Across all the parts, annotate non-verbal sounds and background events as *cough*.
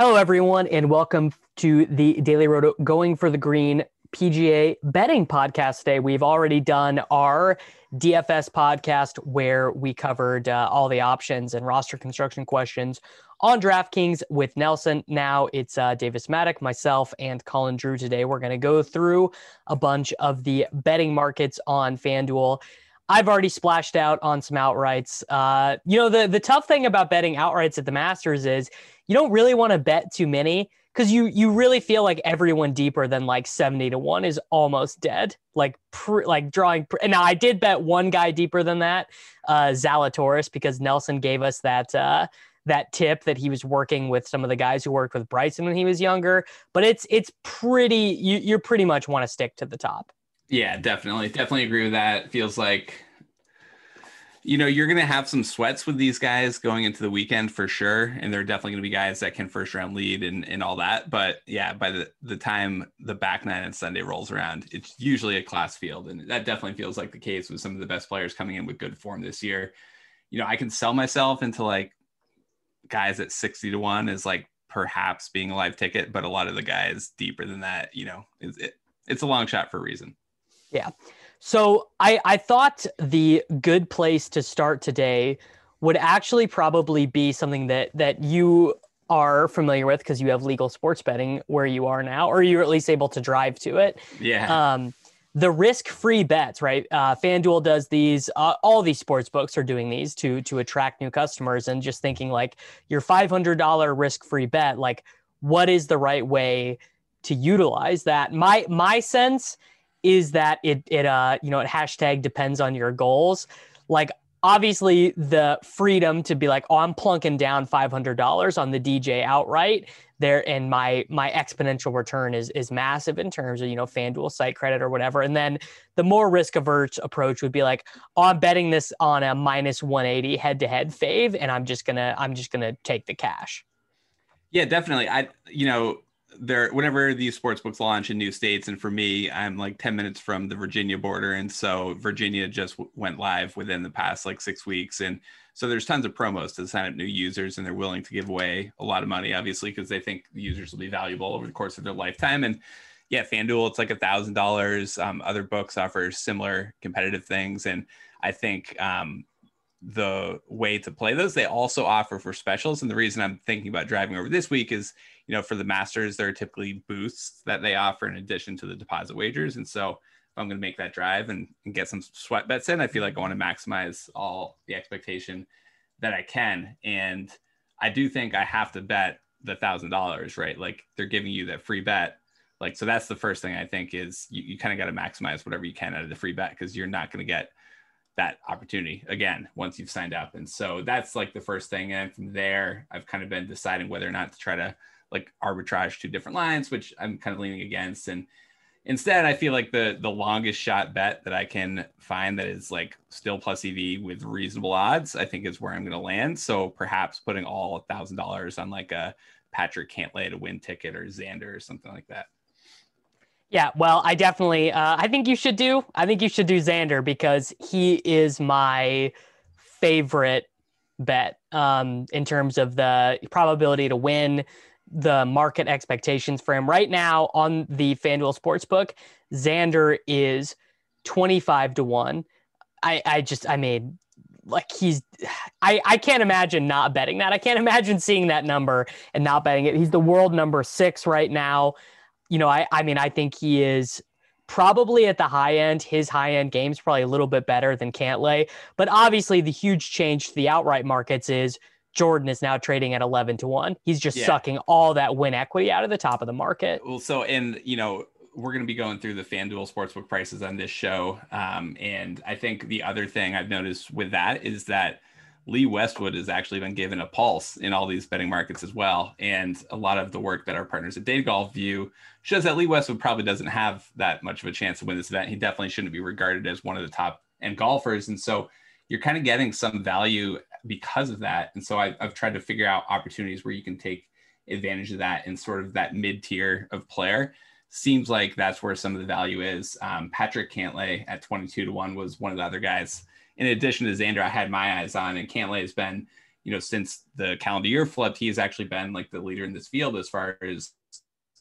Hello, everyone, and welcome to the Daily Roto Going for the Green PGA betting podcast today. We've already done our DFS podcast where we covered uh, all the options and roster construction questions on DraftKings with Nelson. Now it's uh, Davis Mattek, myself, and Colin Drew today. We're going to go through a bunch of the betting markets on FanDuel. I've already splashed out on some outrights. Uh, you know, the, the tough thing about betting outrights at the Masters is you don't really want to bet too many because you you really feel like everyone deeper than like 70 to 1 is almost dead. Like pr- like drawing pr- now i did bet one guy deeper than that uh zalatoris because nelson gave us that uh that tip that he was working with some of the guys who worked with bryson when he was younger. But it's it's pretty you you pretty much want to stick to the top yeah definitely definitely agree with that feels like you know, you're going to have some sweats with these guys going into the weekend for sure. And they're definitely going to be guys that can first round lead and, and all that. But yeah, by the, the time the back nine and Sunday rolls around, it's usually a class field. And that definitely feels like the case with some of the best players coming in with good form this year. You know, I can sell myself into like guys at 60 to 1 is like perhaps being a live ticket, but a lot of the guys deeper than that, you know, it, it, it's a long shot for a reason. Yeah. So I, I thought the good place to start today would actually probably be something that that you are familiar with because you have legal sports betting where you are now, or you're at least able to drive to it. Yeah. Um, the risk-free bets, right? Uh, FanDuel does these. Uh, all these sports books are doing these to to attract new customers, and just thinking like your five hundred dollar risk-free bet, like what is the right way to utilize that? My my sense is that it it uh you know it hashtag depends on your goals. Like obviously the freedom to be like oh i'm plunking down $500 on the dj outright there and my my exponential return is is massive in terms of you know fanduel site credit or whatever. And then the more risk averse approach would be like oh i'm betting this on a minus 180 head to head fave and i'm just gonna i'm just gonna take the cash. Yeah definitely. I you know there whenever these sports books launch in new states and for me i'm like 10 minutes from the virginia border and so virginia just w- went live within the past like six weeks and so there's tons of promos to sign up new users and they're willing to give away a lot of money obviously because they think the users will be valuable over the course of their lifetime and yeah fanduel it's like a thousand dollars um, other books offer similar competitive things and i think um, the way to play those. They also offer for specials. And the reason I'm thinking about driving over this week is, you know, for the masters, there are typically boosts that they offer in addition to the deposit wagers. And so if I'm going to make that drive and, and get some sweat bets in, I feel like I want to maximize all the expectation that I can. And I do think I have to bet the thousand dollars, right? Like they're giving you that free bet. Like, so that's the first thing I think is you, you kind of got to maximize whatever you can out of the free bet because you're not going to get that opportunity again once you've signed up. And so that's like the first thing. And from there, I've kind of been deciding whether or not to try to like arbitrage two different lines, which I'm kind of leaning against. And instead, I feel like the the longest shot bet that I can find that is like still plus EV with reasonable odds, I think is where I'm going to land. So perhaps putting all thousand dollars on like a Patrick Cantlay to win ticket or Xander or something like that. Yeah, well, I definitely, uh, I think you should do. I think you should do Xander because he is my favorite bet um, in terms of the probability to win, the market expectations for him. Right now on the FanDuel Sportsbook, Xander is 25 to 1. I, I just, I mean, like he's I, I can't imagine not betting that. I can't *laughs* imagine seeing that number and not betting it. He's the world number six right now you know, I, I mean, I think he is probably at the high end. His high end game's probably a little bit better than Cantlay. But obviously, the huge change to the outright markets is Jordan is now trading at 11 to 1. He's just yeah. sucking all that win equity out of the top of the market. Well, so, and, you know, we're going to be going through the FanDuel Sportsbook prices on this show. Um, and I think the other thing I've noticed with that is that Lee Westwood has actually been given a pulse in all these betting markets as well. And a lot of the work that our partners at Data Golf view shows that Lee Westwood probably doesn't have that much of a chance to win this event. He definitely shouldn't be regarded as one of the top end golfers. And so you're kind of getting some value because of that. And so I, have tried to figure out opportunities where you can take advantage of that in sort of that mid tier of player. Seems like that's where some of the value is. Um, Patrick Cantlay at 22 to 1 was one of the other guys in addition to Xander, I had my eyes on, and Cantlay has been, you know, since the calendar year flipped, he has actually been like the leader in this field as far as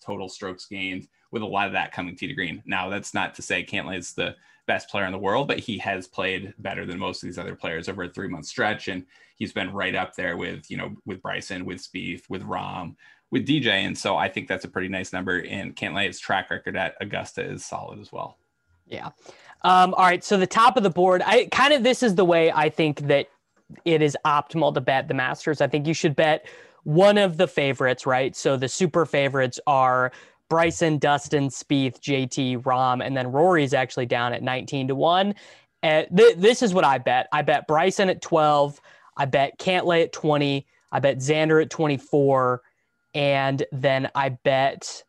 total strokes gained, with a lot of that coming tee to green. Now, that's not to say Cantlay is the best player in the world, but he has played better than most of these other players over a three month stretch. And he's been right up there with, you know, with Bryson, with Spieth, with Rahm, with DJ. And so I think that's a pretty nice number. And Cantlay's track record at Augusta is solid as well. Yeah. Um, all right. So the top of the board, I kind of this is the way I think that it is optimal to bet the Masters. I think you should bet one of the favorites, right? So the super favorites are Bryson, Dustin, Spieth, JT, Rahm, and then Rory's actually down at 19 to 1. Uh, th- this is what I bet. I bet Bryson at 12. I bet Cantlay at 20. I bet Xander at 24. And then I bet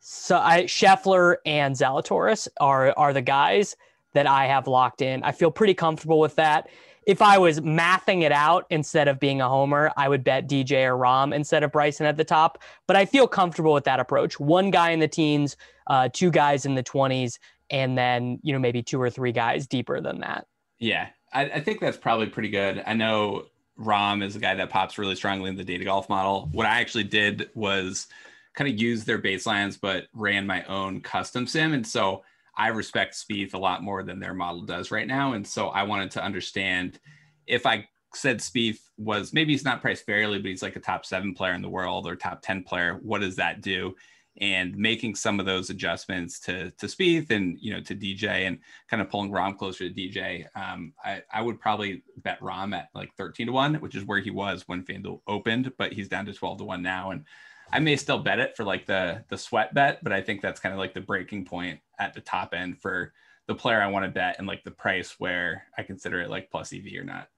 so I Scheffler and Zalatoris are are the guys that I have locked in. I feel pretty comfortable with that. If I was mathing it out instead of being a homer, I would bet DJ or Rahm instead of Bryson at the top. But I feel comfortable with that approach. One guy in the teens, uh, two guys in the twenties, and then you know maybe two or three guys deeper than that. Yeah, I, I think that's probably pretty good. I know Rahm is a guy that pops really strongly in the data golf model. What I actually did was kind of use their baselines, but ran my own custom sim. And so I respect Spieth a lot more than their model does right now. And so I wanted to understand if I said Spieth was maybe he's not priced fairly, but he's like a top seven player in the world or top 10 player, what does that do? And making some of those adjustments to to Spieth and you know to DJ and kind of pulling Rahm closer to DJ, um, I, I would probably bet Rahm at like 13 to 1, which is where he was when FanDuel opened, but he's down to 12 to 1 now. And I may still bet it for like the the sweat bet, but I think that's kind of like the breaking point at the top end for the player I want to bet and like the price where I consider it like plus EV or not.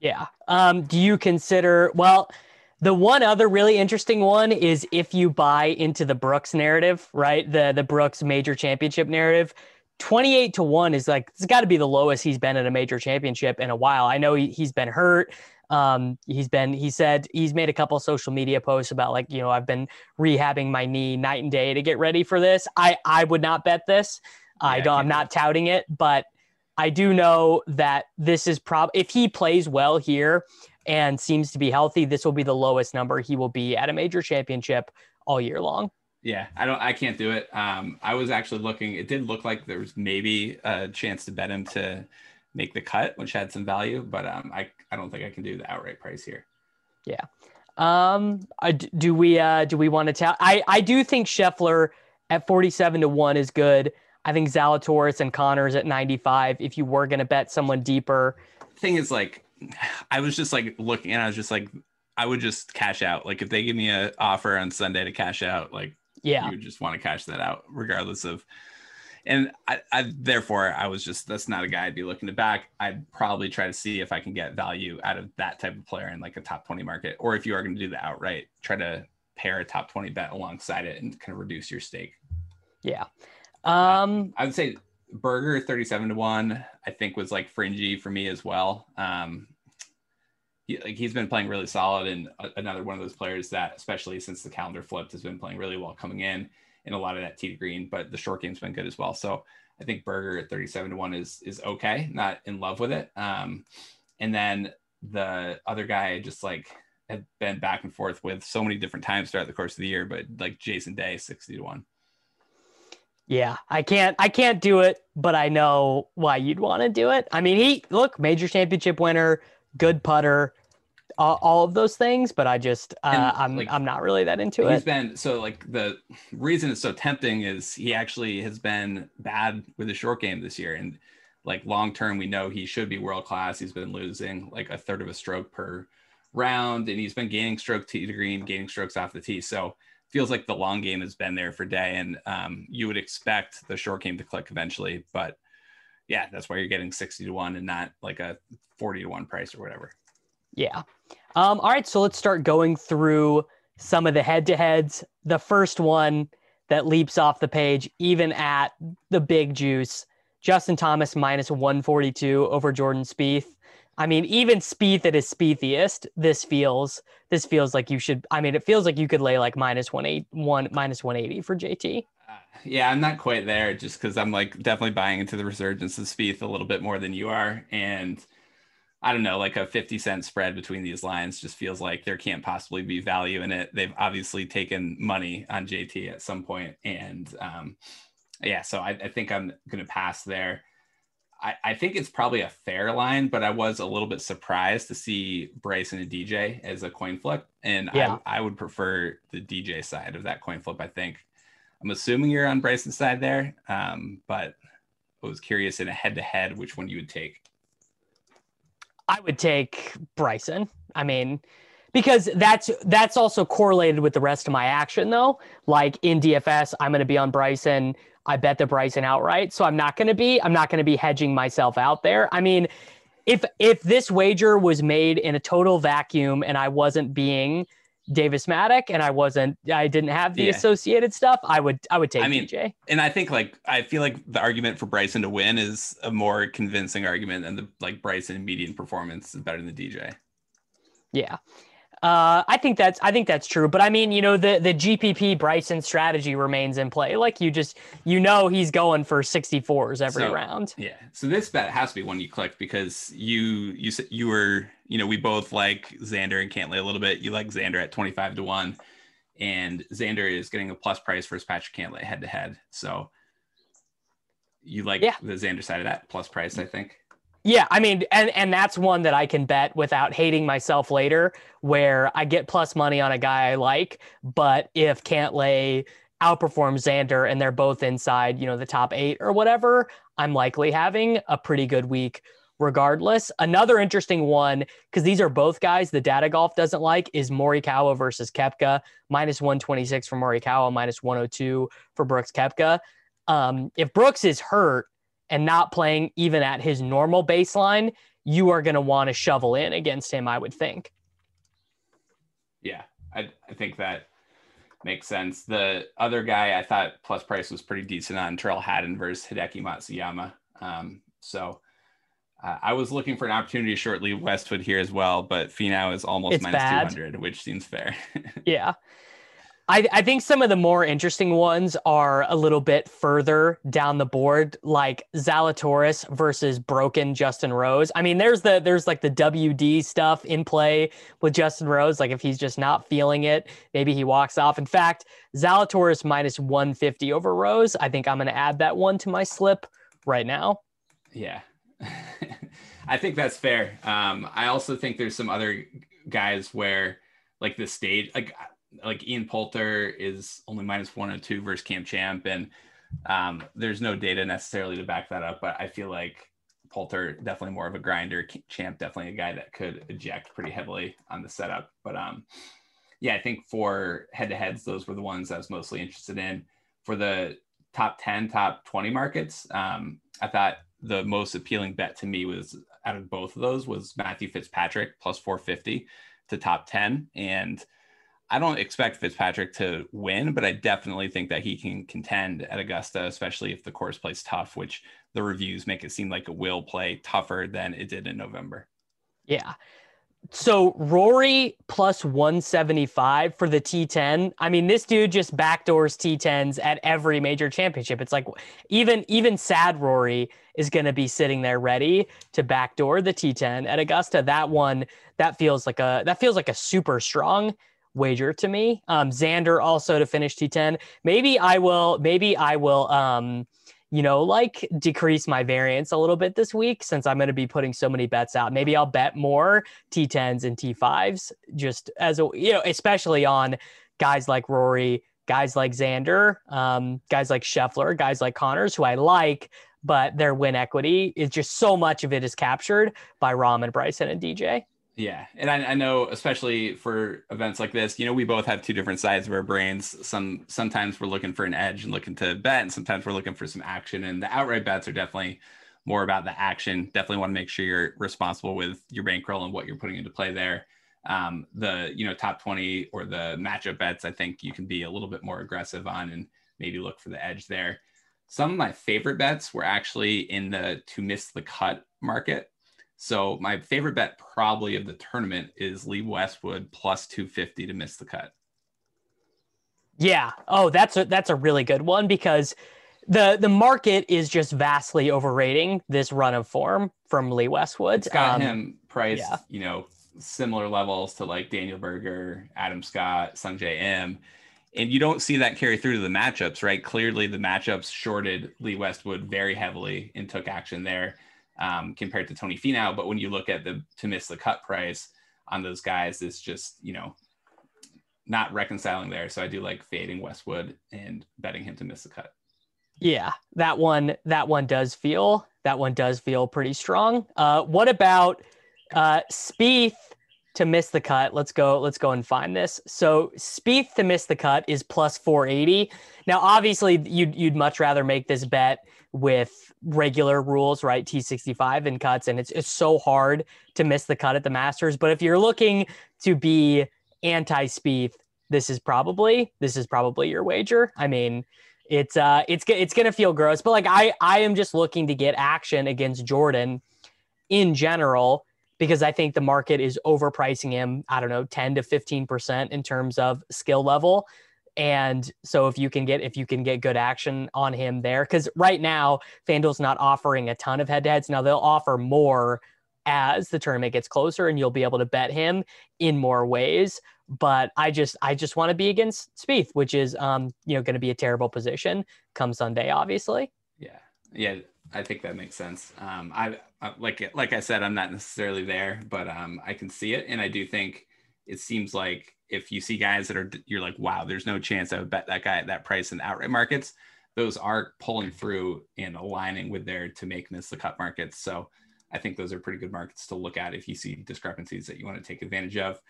Yeah. Um, do you consider well? The one other really interesting one is if you buy into the Brooks narrative, right? The the Brooks major championship narrative. 28 to 1 is like it's got to be the lowest he's been at a major championship in a while. I know he, he's been hurt. Um, he's been, he said he's made a couple social media posts about like, you know, I've been rehabbing my knee night and day to get ready for this. I, I would not bet this. Yeah, I don't, I'm not touting it, but I do know that this is prob if he plays well here and seems to be healthy, this will be the lowest number he will be at a major championship all year long. Yeah, I don't I can't do it. Um I was actually looking it did look like there was maybe a chance to bet him to make the cut, which had some value, but um, I, I don't think I can do the outright price here. Yeah. Um, I, do we uh, do we want to tell? I I do think Scheffler at forty seven to one is good. I think Zalatoris and Conners at ninety five. If you were going to bet someone deeper, thing is like, *sighs* I was just like looking and I was just like, I would just cash out. Like if they give me an offer on Sunday to cash out, like yeah, you would just want to cash that out regardless of and I, I, therefore I was just that's not a guy I'd be looking to back. I'd probably try to see if I can get value out of that type of player in like a top 20 market, or if you are going to do the outright, try to pair a top 20 bet alongside it and kind of reduce your stake. Yeah. Um I would say Berger 37 to 1, I think was like fringy for me as well. Um he, like he's been playing really solid and another one of those players that especially since the calendar flipped has been playing really well coming in in a lot of that tee to green, but the short game's been good as well. So I think Berger at 37 to 1 is is okay, not in love with it. Um, and then the other guy just like have been back and forth with so many different times throughout the course of the year, but like Jason Day, 60 to 1. Yeah, I can't I can't do it, but I know why you'd want to do it. I mean, he look, major championship winner, good putter, all, all of those things, but I just uh, I'm like, I'm not really that into he's it. He's been so like the reason it's so tempting is he actually has been bad with the short game this year, and like long term, we know he should be world class. He's been losing like a third of a stroke per round, and he's been gaining stroke tee to green, gaining strokes off the tee. So feels like the long game has been there for day, and um, you would expect the short game to click eventually, but yeah, that's why you're getting 60 to 1 and not like a 40 to 1 price or whatever. Yeah. Um, all right, so let's start going through some of the head to heads. The first one that leaps off the page, even at the big juice, Justin Thomas minus 142 over Jordan Spieth. I mean, even Spieth at his Spiethiest, this feels this feels like you should. I mean, it feels like you could lay like minus one eight one minus 180 for JT. Uh, yeah, I'm not quite there, just because I'm like definitely buying into the resurgence of Spieth a little bit more than you are, and I don't know, like a 50 cent spread between these lines just feels like there can't possibly be value in it. They've obviously taken money on JT at some point, and um, yeah, so I, I think I'm going to pass there. I, I think it's probably a fair line, but I was a little bit surprised to see Bryson and DJ as a coin flip, and Yeah. I, I would prefer the DJ side of that coin flip. I think. I'm assuming you're on Bryson's side there, um, but I was curious in a head-to-head which one you would take. I would take Bryson. I mean, because that's that's also correlated with the rest of my action though. Like in DFS, I'm going to be on Bryson. I bet the Bryson outright, so I'm not going to be I'm not going to be hedging myself out there. I mean, if if this wager was made in a total vacuum and I wasn't being Davis Mattek and I wasn't I didn't have the Yeah. associated stuff, I would I would take I mean, DJ. and I think like I feel like the argument for Bryson to win is a more convincing argument than the like Bryson median performance is better than the DJ. Yeah. Uh, I think that's I think that's true, but I mean, you know, the the GPP Bryson strategy remains in play. Like you just you know he's going for 64s every So- round. Yeah. So this bet has to be one you clicked because you you said you were you know we both like Xander and Cantlay a little bit. You like Xander at twenty five to one, and Xander is getting a plus price versus Patrick Cantlay head to head. So you like Yeah. the Xander side of that plus price, I think. Yeah, I mean, and and that's one that I can bet without hating myself later, where I get plus money on a guy I like, but if Cantlay outperforms Xander and they're both inside, you know, the top eight or whatever, I'm likely having a pretty good week regardless. Another interesting one, because these are both guys the data golf doesn't like, is Morikawa versus Koepka, minus 126 for Morikawa, minus 102 for Brooks Koepka. Um, if Brooks is hurt, and not playing even at his normal baseline, you are going to want to shovel in against him, I would think. Yeah, I, I think that makes sense. The other guy I thought plus price was pretty decent on Tyrrell Hatton versus Hideki Matsuyama. Um, so uh, I was looking for an opportunity to short Lee Westwood here as well, but Finau is almost It's minus bad. 200, which seems fair. *laughs* Yeah. I, I think some of the more interesting ones are a little bit further down the board, like Zalatoris versus broken Justin Rose. I mean, there's the there's like the WD stuff in play with Justin Rose. Like if he's just not feeling it, maybe he walks off. In fact, Zalatoris minus 150 over Rose. I think I'm gonna add that one to my slip right now. Yeah. *laughs* I think that's fair. Um, I also think there's some other guys where like the stage, like like Ian Poulter is only minus one and two versus Cam Champ, and um, there's no data necessarily to back that up. But I feel like Poulter definitely more of a grinder. Champ definitely a guy that could eject pretty heavily on the setup. But um, yeah, I think for head to heads, those were the ones I was mostly interested in. For the top 10, top 20 markets, um, I thought the most appealing bet to me was out of both of those was Matthew Fitzpatrick plus 450 to top 10. And I don't expect Fitzpatrick to win, but I definitely think that he can contend at Augusta, especially if the course plays tough, which the reviews make it seem like it will play tougher than it did in November. Yeah. So Rory plus 175 for the T10. I mean, this dude just backdoors T10s at every major championship. It's like even even sad Rory is going to be sitting there ready to backdoor the T10 at Augusta. That one that feels like a that feels like a super strong wager to me. Um Xander also to finish T10. Maybe I will maybe I will um you know, like decrease my variance a little bit this week since I'm going to be putting so many bets out. Maybe I'll bet more T10s and T5s just as a, you know, especially on guys like Rory, guys like Xander, um, guys like Scheffler, guys like Conners, who I like, but their win equity is just so much of it is captured by Rahm and Bryson and DJ. Yeah, and I, I know, especially for events like this, you know, we both have two different sides of our brains. Some sometimes we're looking for an edge and looking to bet, and sometimes we're looking for some action. And the outright bets are definitely more about the action. Definitely want to make sure you're responsible with your bankroll and what you're putting into play there. Um, the you know top twenty or the matchup bets, I think you can be a little bit more aggressive on and maybe look for the edge there. Some of my favorite bets were actually in the to miss the cut market. So my favorite bet probably of the tournament is Lee Westwood plus 250 to miss the cut. Yeah. Oh, that's a that's a really good one because the the market is just vastly overrating this run of form from Lee Westwood. It's got Um, him priced, yeah. you know, similar levels to like Daniel Berger, Adam Scott, Sungjae Im. And you don't see that carry through to the matchups, right? Clearly, the matchups shorted Lee Westwood very heavily and took action there um, compared to Tony Finau. But when you look at the to miss the cut price on those guys, it's just, you know, not reconciling there. So I do like fading Westwood and betting him to miss the cut. Yeah, that one that one does feel that one does feel pretty strong. Uh, what about uh, Spieth to miss the cut? Let's go. Let's go and find this. So Spieth to miss the cut is plus 480. Now, obviously, you'd you'd much rather make this bet with regular rules, right? T65 and cuts, and it's it's so hard to miss the cut at the Masters. But if you're looking to be anti Spieth, this is probably this is probably your wager. I mean it's uh it's it's gonna feel gross but like i i am just looking to get action against jordan in general because i think the market is overpricing him i don't know 10 to 15 percent in terms of skill level and so if you can get if you can get good action on him there because right now fanduel's not offering a ton of head-to-heads now they'll offer more as the tournament gets closer and you'll be able to bet him in more ways but I just I just want to be against Spieth, which is um you know going to be a terrible position come Sunday, obviously. Yeah, yeah, I think that makes sense. Um, I, I like like I said, I'm not necessarily there, but um, I can see it, and I do think it seems like if you see guys that are you're like, wow, there's no chance I would bet that guy at that price in the outright markets. Those are pulling through and aligning with their to make miss the cut markets. So I think those are pretty good markets to look at if you see discrepancies that you want to take advantage of.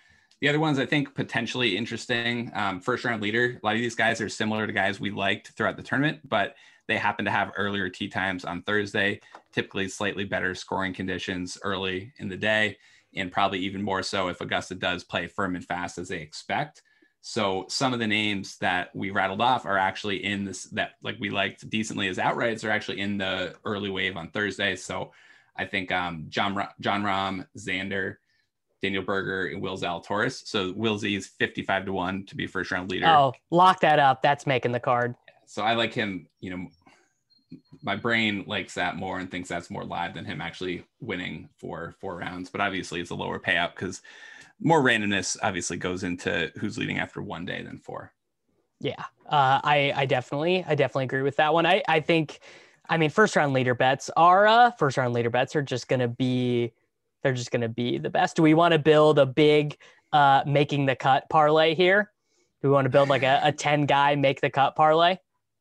The other ones I think potentially interesting. Um, first round leader. A lot of these guys are similar to guys we liked throughout the tournament, but they happen to have earlier tee times on Thursday, typically slightly better scoring conditions early in the day, and probably even more so if Augusta does play firm and fast as they expect. So some of the names that we rattled off are actually in this that like we liked decently as outrights are actually in the early wave on Thursday. So I think um, Jon Jon Rahm, Xander, Daniel Berger, and Will Zalatoris. So Will Z is 55 to 1 to be first round leader. Oh, lock that up. That's making the card. So I like him, you know, my brain likes that more and thinks that's more live than him actually winning for four rounds. But obviously it's a lower payout because more randomness obviously goes into who's leading after one day than four. Yeah. Uh, I, I definitely, I definitely agree with that one. I, I think, I mean, first round leader bets are, uh, first round leader bets are just to be, they're just to be the best. Do we want to build a big uh, making the cut parlay here? Do we want to build like a, a 10 guy make the cut parlay?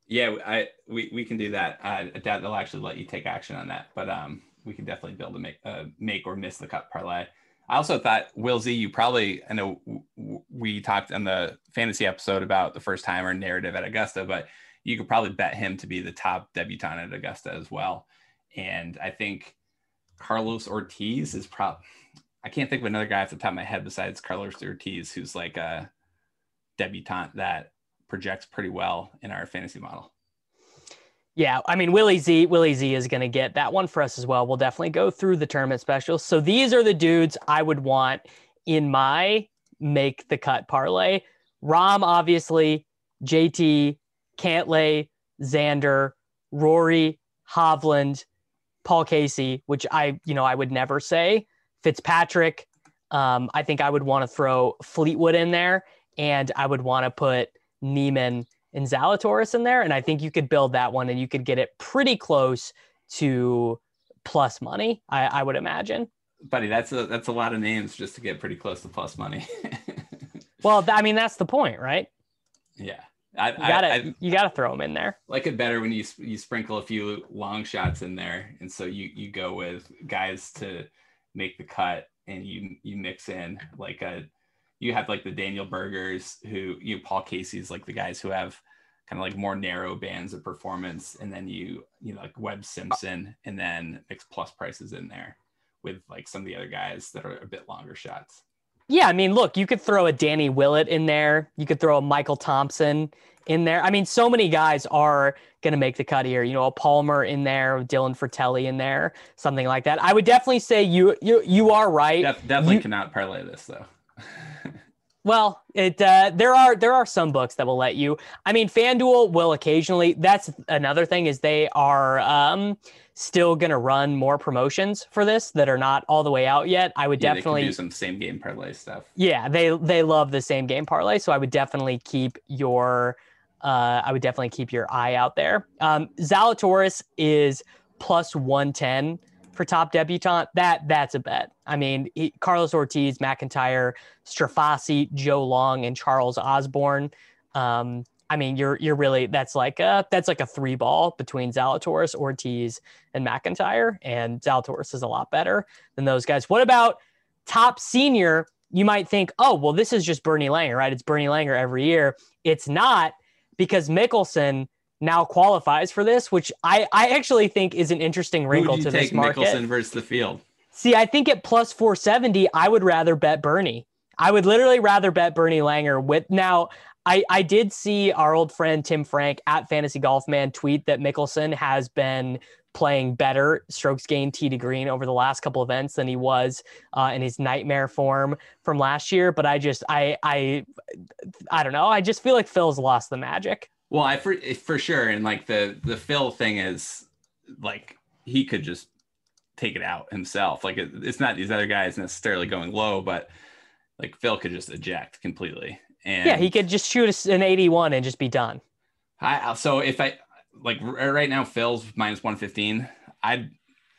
Yeah, I we, we can do that. I doubt they'll actually let you take action on that, but um, we can definitely build a make uh, make or miss the cut parlay. I also thought Will Z, you probably I know we talked on the fantasy episode about the first timer narrative at Augusta, but you could probably bet him to be the top debutant at Augusta as well. And I think Carlos Ortiz is probably I can't think of another guy off the top of my head besides Carlos Ortiz who's like a debutante that projects pretty well in our fantasy model. Yeah, I mean Willie Z, Willie Z is going to get that one for us as well. We'll definitely go through the tournament specials. So these are the dudes I would want in my make the cut parlay. Rahm, obviously, JT, Cantlay, Xander, Rory, Hovland, Paul Casey, which I, you know, I would never say. Fitzpatrick. Um, I think I would want to throw Fleetwood in there, and I would want to put Niemann and Zalatoris in there. And I think you could build that one and you could get it pretty close to plus money, I, I would imagine. Buddy, that's a that's a lot of names just to get pretty close to plus money. *laughs* well, I mean that's the point, right? Yeah. I, you gotta I, you gotta throw them in there. Like it better when you you sprinkle a few long shots in there, and so you you go with guys to make the cut, and you you mix in like a you have like the Daniel Bergers, who you Paul Casey's like the guys who have kind of like more narrow bands of performance, and then you you know like Webb Simpson, and then mix plus prices in there with like some of the other guys that are a bit longer shots. Yeah, I mean, look, you could throw a Danny Willett in there. You could throw a Michael Thompson in there. I mean, so many guys are going to make the cut here. You know, a Palmer in there, Dylan Frittelli in there, something like that. I would definitely say you you you are right. Def- definitely you, cannot parlay this though. Well, it uh, there are there are some books that will let you. I mean, FanDuel will occasionally. That's another thing is they are um, still going to run more promotions for this that are not all the way out yet. I would Yeah, definitely do some same game parlay stuff. Yeah, they they love the same game parlay, so I would definitely keep your uh, I would definitely keep your eye out there. Um, Zalatoris is plus one ten for top debutant. That that's a bet. I mean, he, Carlos Ortiz, MacIntyre, Strafaci, Joe Long, and Charles Osborne. Um, I mean, you're you're really that's like a that's like a three ball between Zalatoris, Ortiz, and MacIntyre, and Zalatoris is a lot better than those guys. What about top senior? You might think, oh, well, this is just Bernie Langer, right? It's Bernie Langer every year. It's not because Mickelson now qualifies for this, which I I actually think is an interesting wrinkle to this take market. Mickelson versus the field? See, I think at plus 470, I would rather bet Bernie. I would literally rather bet Bernie Langer with now. I, I did see our old friend Tim Frank at Fantasy Golf Man tweet that Mickelson has been playing better strokes gained tee to green over the last couple events than he was uh, in his nightmare form from last year. But I just I I I don't know. I just feel like Phil's lost the magic. Well, I for eh, for sure, and like the the Phil thing is like he could just take it out himself. Like it, it's not these other guys necessarily going low, but like Phil could just eject completely. And Yeah, he could just shoot an 81 and just be done. I so if I like right now, Phil's minus one fifteen. I'd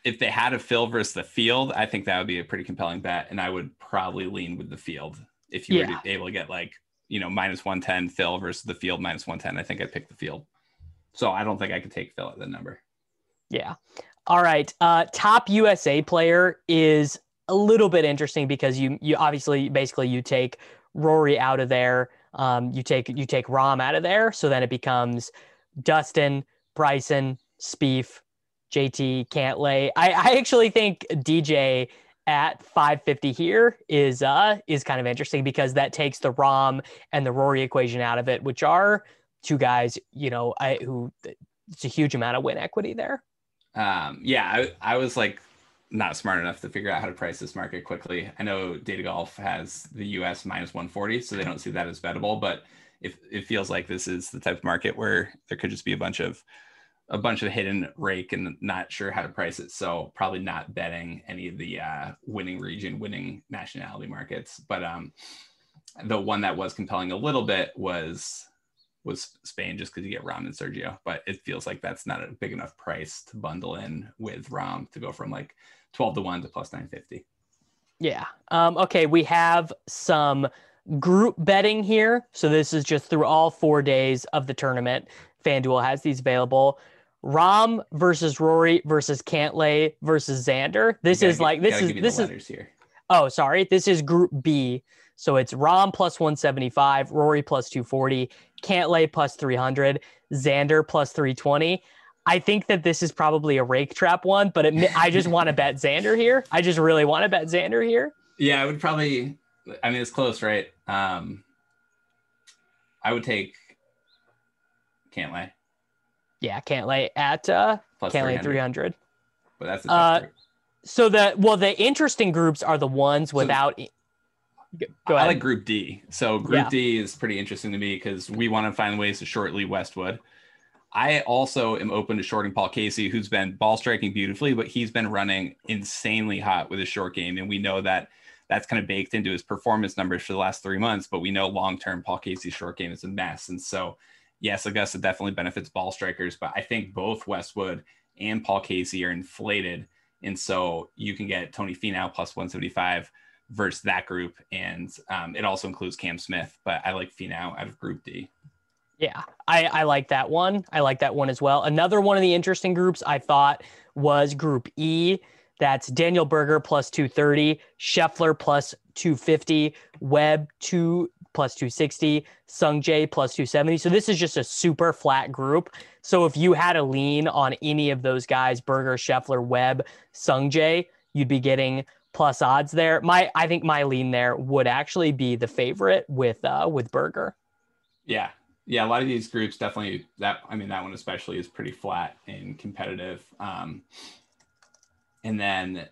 if they had a Phil versus the field, I think that would be a pretty compelling bet, and I would probably lean with the field if you were Yeah. to, able to get like you know minus one ten Phil versus the field minus one ten. I think I picked the field. So I don't think I could take Phil at the number. Yeah. All right. Uh, top USA player is a little bit interesting because you you obviously basically you take Rory out of there. Um, you take you take Rahm out of there, so then it becomes Dustin, Bryson, Spieth, JT, Cantlay. I, I actually think DJ at 550 here is uh is kind of interesting because that takes the Rahm and the Rory equation out of it, which are two guys you know I, who it's a huge amount of win equity there. Um, yeah, I, I was like not smart enough to figure out how to price this market quickly. I know Data Golf has the US minus 140, so they don't see that as bettable, but if it feels like this is the type of market where there could just be a bunch of a bunch of hidden rake and not sure how to price it. So probably not betting any of the uh, winning region, winning nationality markets. But um, the one that was compelling a little bit was was Spain just because you get Rahm and Sergio, but it feels like that's not a big enough price to bundle in with Rahm to go from like 12 to 1 to plus 950. Yeah. Um, okay, we have some group betting here. So this is just through all four days of the tournament. FanDuel has these available. Rahm versus Rory versus Cantlay versus Xander. This is gotta like this is this is here. oh sorry. This is group B. So it's Rahm plus 175, Rory plus 240, Cantlay plus 300, Xander plus 320. I think that this is probably a rake trap one, but it, I just want to bet *laughs* Xander here. I just really want to bet Xander here. Yeah, I would probably. I mean, it's close, right? Um, I would take Cantlay Yeah, Cantlay at uh, plus Cantlay 300, 300. but that's tough Uh. So the well, the interesting groups are the ones without. Go go I like Group D. So Group Yeah. D is pretty interesting to me because we want to find ways to short Lee Westwood. I also am open to shorting Paul Casey, who's been ball striking beautifully, but he's been running insanely hot with his short game, and we know that that's kind of baked into his performance numbers for the last three months. But we know long term Paul Casey's short game is a mess, and so yes, Augusta definitely benefits ball strikers, but I think both Westwood and Paul Casey are inflated, and so you can get Tony Finau plus 175 versus that group, and um, it also includes Cam Smith, but I like Finau out of Group D. Yeah, I, I like that one. I like that one as well. Another one of the interesting groups I thought was Group E. That's Daniel Berger plus 230, Scheffler plus 250, Webb 2 plus 260, Sung Jae plus 270. So this is just a super flat group. So if you had a lean on any of those guys, Berger, Scheffler, Webb, Sung Jae, you'd be getting plus odds there. My I think my lean there would actually be the favorite with uh with Berger. Yeah. Yeah, a lot of these groups definitely that I mean that one especially is pretty flat and competitive. Um, and then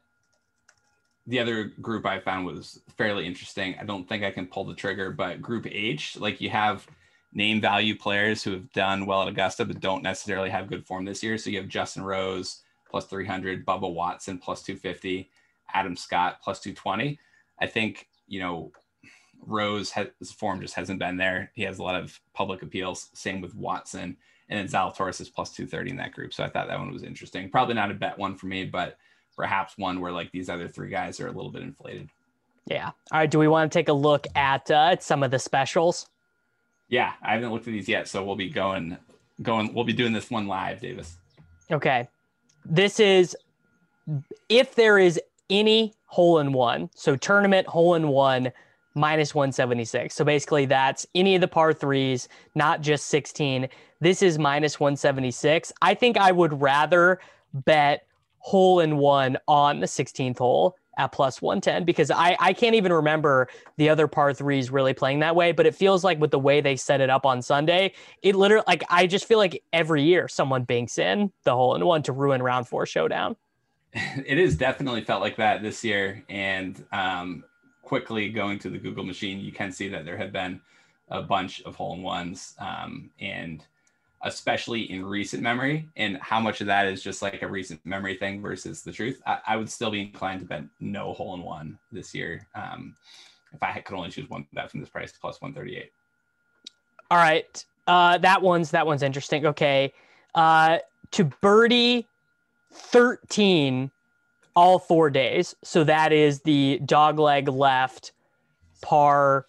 the other group I found was fairly interesting. I don't think I can pull the trigger, but Group H, like you have name value players who have done well at Augusta but don't necessarily have good form this year. So you have Justin Rose plus 300, Bubba Watson plus 250, Adam Scott plus 220. I think, you know, Rose has, form just hasn't been there. He has a lot of public appeals. Same with Watson. And then Zalatoris is plus 230 in that group. So I thought that one was interesting. Probably not a bet one for me, but perhaps one where like these other three guys are a little bit inflated. Yeah. All right. Do we want to take a look at uh, some of the specials? Yeah, I haven't looked at these yet, so we'll be going going we'll be doing this one live, Davis. Okay. This is if there is any hole in one, so tournament hole in one minus 176. So basically that's any of the par 3s, not just 16. This is minus 176. I think I would rather bet hole in one on the 16th hole at plus 110 because I, I can't even remember the other par threes really playing that way. But it feels like with the way they set it up on Sunday, it literally, like, I just feel like every year someone banks in the hole in one to ruin round four showdown. *laughs* It is definitely felt like that this year. And um, quickly going to the Google machine, you can see that there have been a bunch of hole in ones. Um, and especially in recent memory, and how much of that is just like a recent memory thing versus the truth. I, I would still be inclined to bet no hole in one this year. Um, if I could only choose one bet from this price plus 138. All right. Uh, that one's that one's interesting. Okay. Uh, to birdie 13 all four days. So that is the dog leg left par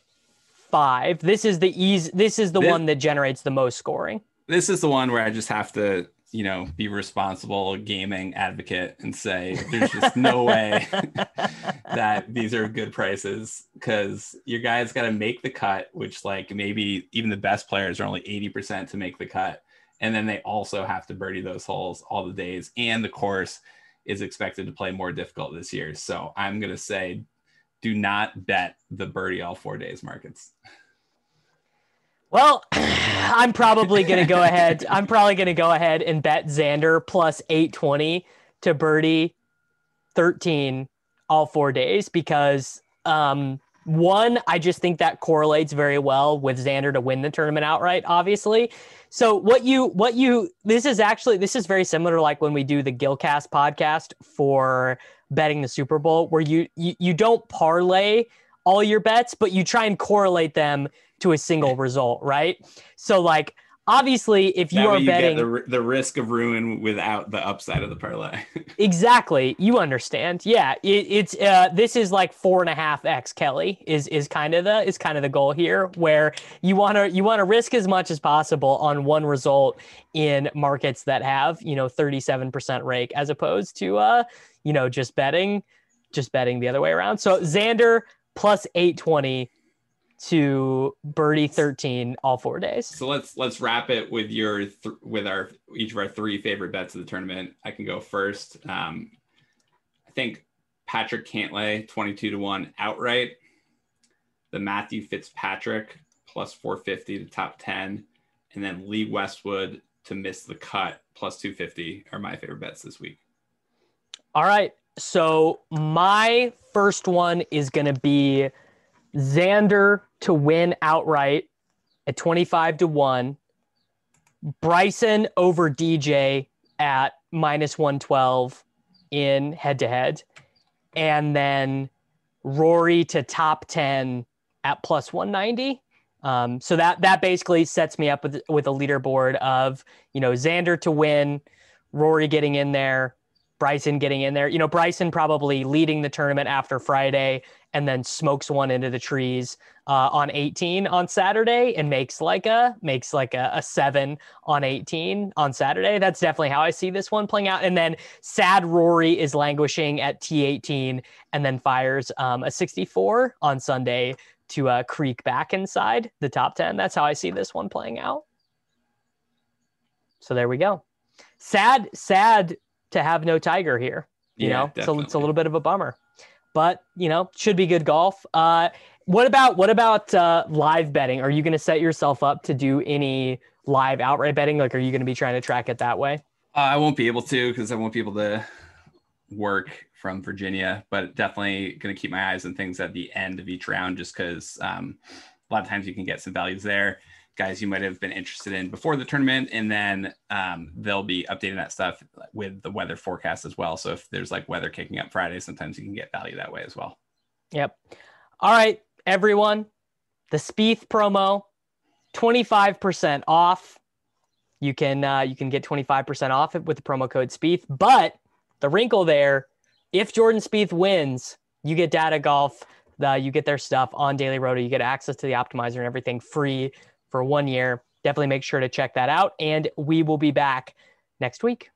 five. This is the easy this is the this, one that generates the most scoring this is the one where I just have to, you know, be responsible gaming advocate and say there's just no *laughs* way *laughs* that these are good prices because your guys got to make the cut, which like maybe even the best players are only 80% to make the cut. And then they also have to birdie those holes all the days. And the course is expected to play more difficult this year. So I'm going to say do not bet the birdie all four days markets. *laughs* Well, *sighs* I'm probably going to go *laughs* ahead. I'm probably going to go ahead and bet Xander plus 820 to birdie 13 all four days because um, one, I just think that correlates very well with Xander to win the tournament outright, obviously. So what you what you this is actually this is very similar to like when we do the Gilcast podcast for betting the Super Bowl, where you you, you don't parlay all your bets, but you try and correlate them to a single *laughs* result, right? So like obviously if you that are you betting the, the risk of ruin without the upside of the parlay. *laughs* Exactly. You understand. Yeah it, it's uh, this is like four and a half x kelly is is kind of the is kind of the goal here where you want to you want to risk as much as possible on one result in markets that have you know 37% rake as opposed to uh you know just betting just betting the other way around. So xander plus 820 to birdie 13 all four days. So let's let's wrap it with your th- with our each of our three favorite bets of the tournament. I can go first. Um, I think Patrick Cantlay 22 to 1 outright. The Matthew Fitzpatrick plus 450 to top 10 and then Lee Westwood to miss the cut plus 250 are my favorite bets this week. All right. So my first one is going to be Xander to win outright at 25 to 1. Bryson over DJ at minus 112 in head to head. And then Rory to top 10 at plus 190. Um, so that that basically sets me up with with a leaderboard of you know Xander to win, Rory getting in there, Bryson getting in there. You know, Bryson probably leading the tournament after Friday and then smokes one into the trees uh, on 18 on Saturday and makes like a makes like a, a, seven on 18 on Saturday. That's definitely how I see this one playing out. And then sad Rory is languishing at T18 and then fires um, a 64 on Sunday to uh, creek back inside the top 10. That's how I see this one playing out. So there we go. Sad, sad to have no Tiger here. You yeah, know, so it's a little bit of a bummer, but you know, should be good golf. Uh, what about what about uh, live betting? Are you going to set yourself up to do any live outright betting? Like, are you going to be trying to track it that way? Uh, I won't be able to because I won't be able to work from Virginia, but definitely going to keep my eyes on things at the end of each round just because um, a lot of times you can get some values there. Guys you might have been interested in before the tournament, and then um, they'll be updating that stuff with the weather forecast as well. So if there's like weather kicking up Friday, sometimes you can get value that way as well. Yep. All right, everyone. The Spieth promo, 25% off. You can uh, you can get 25% off it with the promo code Spieth. But the wrinkle there, if Jordan Spieth wins, you get data golf. Uh, you get their stuff on Daily Roto. You get access to the optimizer and everything free for one year. Definitely make sure to check that out. And we will be back next week.